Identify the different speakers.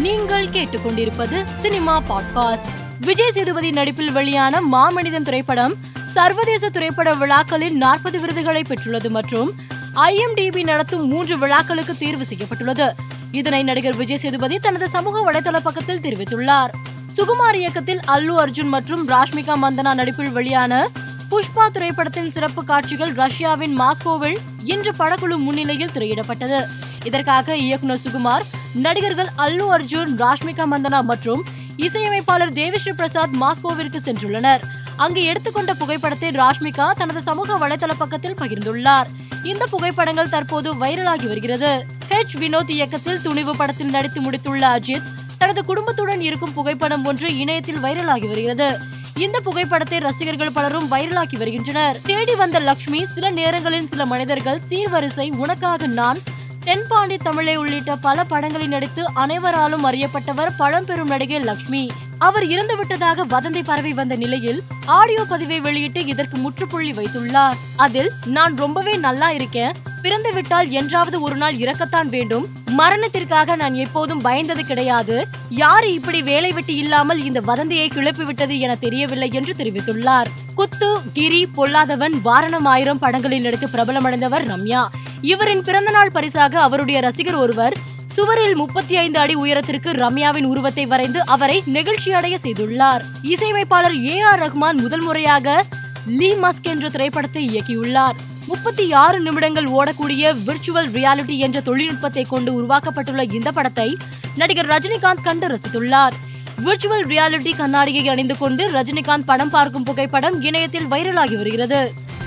Speaker 1: நீங்கள் கேட்டுக்கொண்டிருப்பது cinema podcast. Vijay Sethupathi நடிப்பில் வெளியான மாமனிதன் திரைப்படம் சர்வதேச திரைப்பட விழாக்களில் நாற்பது விருதுகளை பெற்றுள்ளது மற்றும் ஐஎம்டிபி நடத்தும் மூன்று விழாக்களுக்கு தேர்வு செய்யப்பட்டுள்ளது. இதனை நடிகர் விஜய் சேதுபதி தனது சமூக வலைதள பக்கத்தில் தெரிவித்துள்ளார். சுகுமார் இயக்கத்தில் அல்லு அர்ஜுன் மற்றும் ராஷ்மிகா மந்தனா நடிப்பில் வெளியான புஷ்பா திரைப்படத்தின் சிறப்பு காட்சிகள் ரஷ்யாவின் மாஸ்கோவில் இன்று படக்குழு முன்னிலையில் திரையிடப்பட்டது. இதற்காக இயக்குனர் சுகுமார் நடிகர்கள் அல்லு அர்ஜுன் ராஷ்மிகா மந்தனா மற்றும் இசையமைப்பாளர் தேவிஸ்ரீ பிரசாத் மாஸ்கோவிற்கு சென்றுள்ளனர். அங்கு எடுத்துக்கொண்ட புகைப்படத்தை ராஷ்மிகா தனது சமூக வலைதள பக்கத்தில் பகிர்ந்துள்ளார். இந்த புகைப்படங்கள் தற்போது வைரலாகி வருகிறது. ஹெச் வினோத் இயக்கத்தில் துணிவு படத்தில் நடித்து முடித்துள்ள அஜித் தனது குடும்பத்துடன் இருக்கும் புகைப்படம் ஒன்று இணையத்தில் வைரலாகி வருகிறது. இந்த புகைப்படத்தை ரசிகர்கள் பலரும் வைரலாக்கி வருகின்றனர். தேடி வந்த லக்ஷ்மி சில நேரங்களில் சில மனிதர்கள் சீர்வரிசை உனக்காக நான் தென்பாண்டி தமிழை உள்ளிட்ட பல படங்களில் நடித்து அனைவராலும் அறியப்பட்டவர் பழம்பெரும் நடிகை லக்ஷ்மி. அவர் இறந்து விட்டதாக வதந்தி பரவி வந்த நிலையில் ஆடியோ பதிவை வெளியிட்டு இதற்கு முற்றுப்புள்ளி வைத்துள்ளார். அதில் நான் ரொம்பவே நல்லா இருக்கேன். பிறந்து விட்டால் என்றாவது ஒரு நாள் இறக்கத்தான் வேண்டும். மரணத்திற்காக நான் எப்போதும் பயந்தது கிடையாது. யாரு இப்படி வேலை வெட்டி இல்லாமல் இந்த வதந்தியை கிளப்பி விட்டது என தெரியவில்லை என்று தெரிவித்துள்ளார். குத்து கிரி பொல்லாதவன் வாரணம் ஆயிரம் படங்களில் நடித்து பிரபலமடைந்தவர் ரம்யா. இவரின் பிறந்தநாள் பரிசாக அவருடைய ரசிகர் ஒருவர் சுவரில் முப்பத்தி ஐந்து அடி உயரத்திற்கு ரம்யாவின் உருவத்தை வரைந்து அவரை நெகிழ்ச்சி அடைய செய்துள்ளார். இசையமைப்பாளர் ஏ ஆர் ரஹ்மான் முதல் முறையாக லீ மஸ்க் என்ற திரைப்படத்தை இயக்கியுள்ளார். முப்பத்தி ஆறு நிமிடங்கள் ஓடக்கூடிய விர்ச்சுவல் ரியாலிட்டி என்ற தொழில்நுட்பத்தை கொண்டு உருவாக்கப்பட்டுள்ள இந்த படத்தை நடிகர் ரஜினிகாந்த் கண்டு ரசித்துள்ளார். விர்ச்சுவல் ரியாலிட்டி கண்ணாடியை அணிந்து கொண்டு ரஜினிகாந்த் படம் பார்க்கும் புகைப்படம் இணையத்தில் வைரலாகி வருகிறது.